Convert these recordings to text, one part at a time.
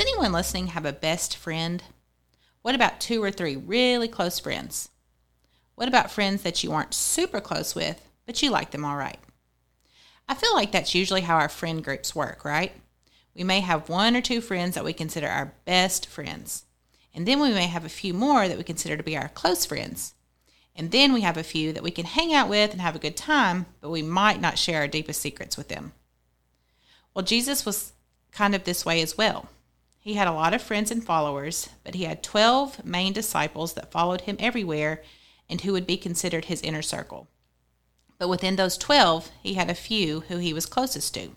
anyone listening have a best friend? What about two or three really close friends? What about friends that you aren't super close with, but you like them all right? I feel like that's usually how our friend groups work, right? We may have one or two friends that we consider our best friends. And then we may have a few more that we consider to be our close friends. And then we have a few that we can hang out with and have a good time, but we might not share our deepest secrets with them. Well, Jesus was kind of this way as well. He had a lot of friends and followers, but he had 12 main disciples that followed him everywhere and who would be considered his inner circle. But within those 12, he had a few who he was closest to.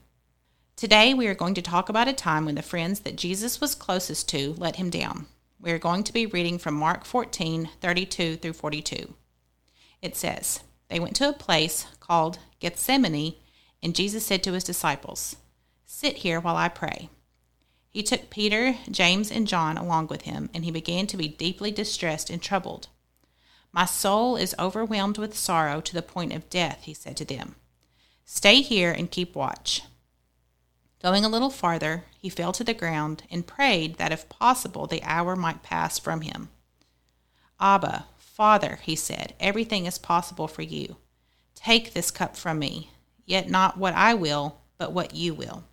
Today, we are going to talk about a time when the friends that Jesus was closest to let him down. We are going to be reading from Mark 14 32 through 42. It says, They went to a place called Gethsemane, and Jesus said to his disciples, Sit here while I pray. He took Peter, James, and John along with him, and he began to be deeply distressed and troubled. My soul is overwhelmed with sorrow to the point of death, he said to them. Stay here and keep watch. Going a little farther, he fell to the ground and prayed that if possible the hour might pass from him. Abba, Father, he said, everything is possible for you. Take this cup from me, yet not what I will, but what you will.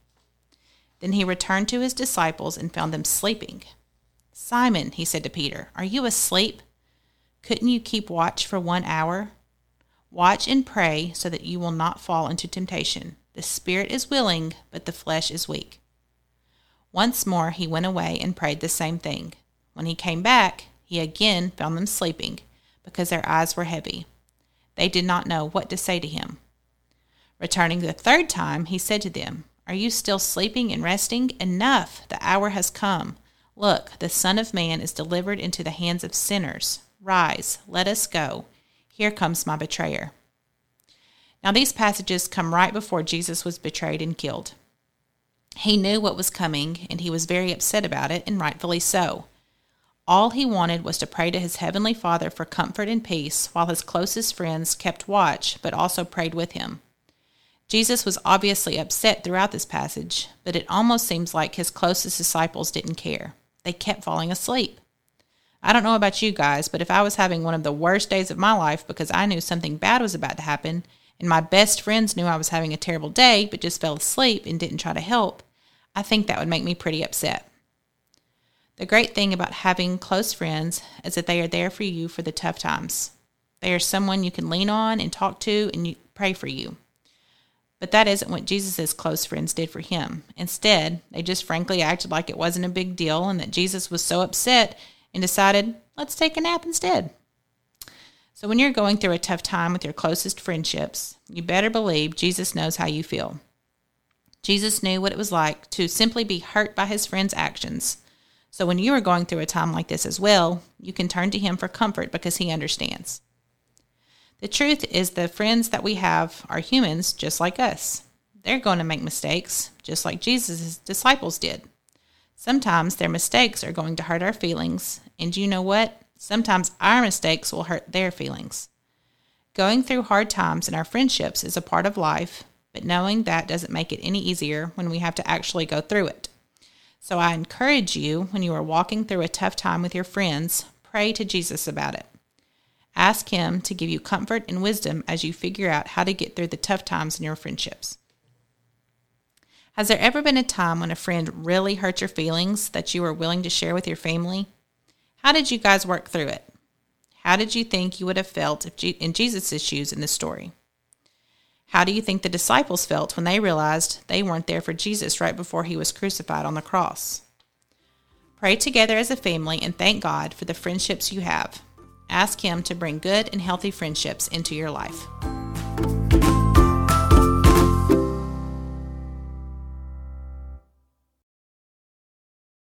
Then he returned to his disciples and found them sleeping. Simon, he said to Peter, are you asleep? Couldn't you keep watch for one hour? Watch and pray so that you will not fall into temptation. The spirit is willing, but the flesh is weak. Once more he went away and prayed the same thing. When he came back, he again found them sleeping, because their eyes were heavy. They did not know what to say to him. Returning the third time, he said to them, Are you still sleeping and resting? Enough! The hour has come. Look, the Son of Man is delivered into the hands of sinners. Rise, let us go. Here comes my betrayer. Now, these passages come right before Jesus was betrayed and killed. He knew what was coming, and he was very upset about it, and rightfully so. All he wanted was to pray to his heavenly Father for comfort and peace, while his closest friends kept watch, but also prayed with him. Jesus was obviously upset throughout this passage, but it almost seems like his closest disciples didn't care. They kept falling asleep. I don't know about you guys, but if I was having one of the worst days of my life because I knew something bad was about to happen, and my best friends knew I was having a terrible day but just fell asleep and didn't try to help, I think that would make me pretty upset. The great thing about having close friends is that they are there for you for the tough times. They are someone you can lean on and talk to and pray for you. But that isn't what Jesus' close friends did for him. Instead, they just frankly acted like it wasn't a big deal and that Jesus was so upset and decided, let's take a nap instead. So, when you're going through a tough time with your closest friendships, you better believe Jesus knows how you feel. Jesus knew what it was like to simply be hurt by his friends' actions. So, when you are going through a time like this as well, you can turn to him for comfort because he understands. The truth is, the friends that we have are humans just like us. They're going to make mistakes, just like Jesus' disciples did. Sometimes their mistakes are going to hurt our feelings, and you know what? Sometimes our mistakes will hurt their feelings. Going through hard times in our friendships is a part of life, but knowing that doesn't make it any easier when we have to actually go through it. So I encourage you, when you are walking through a tough time with your friends, pray to Jesus about it. Ask Him to give you comfort and wisdom as you figure out how to get through the tough times in your friendships. Has there ever been a time when a friend really hurt your feelings that you were willing to share with your family? How did you guys work through it? How did you think you would have felt in Jesus' shoes in this story? How do you think the disciples felt when they realized they weren't there for Jesus right before he was crucified on the cross? Pray together as a family and thank God for the friendships you have. Ask Him to bring good and healthy friendships into your life.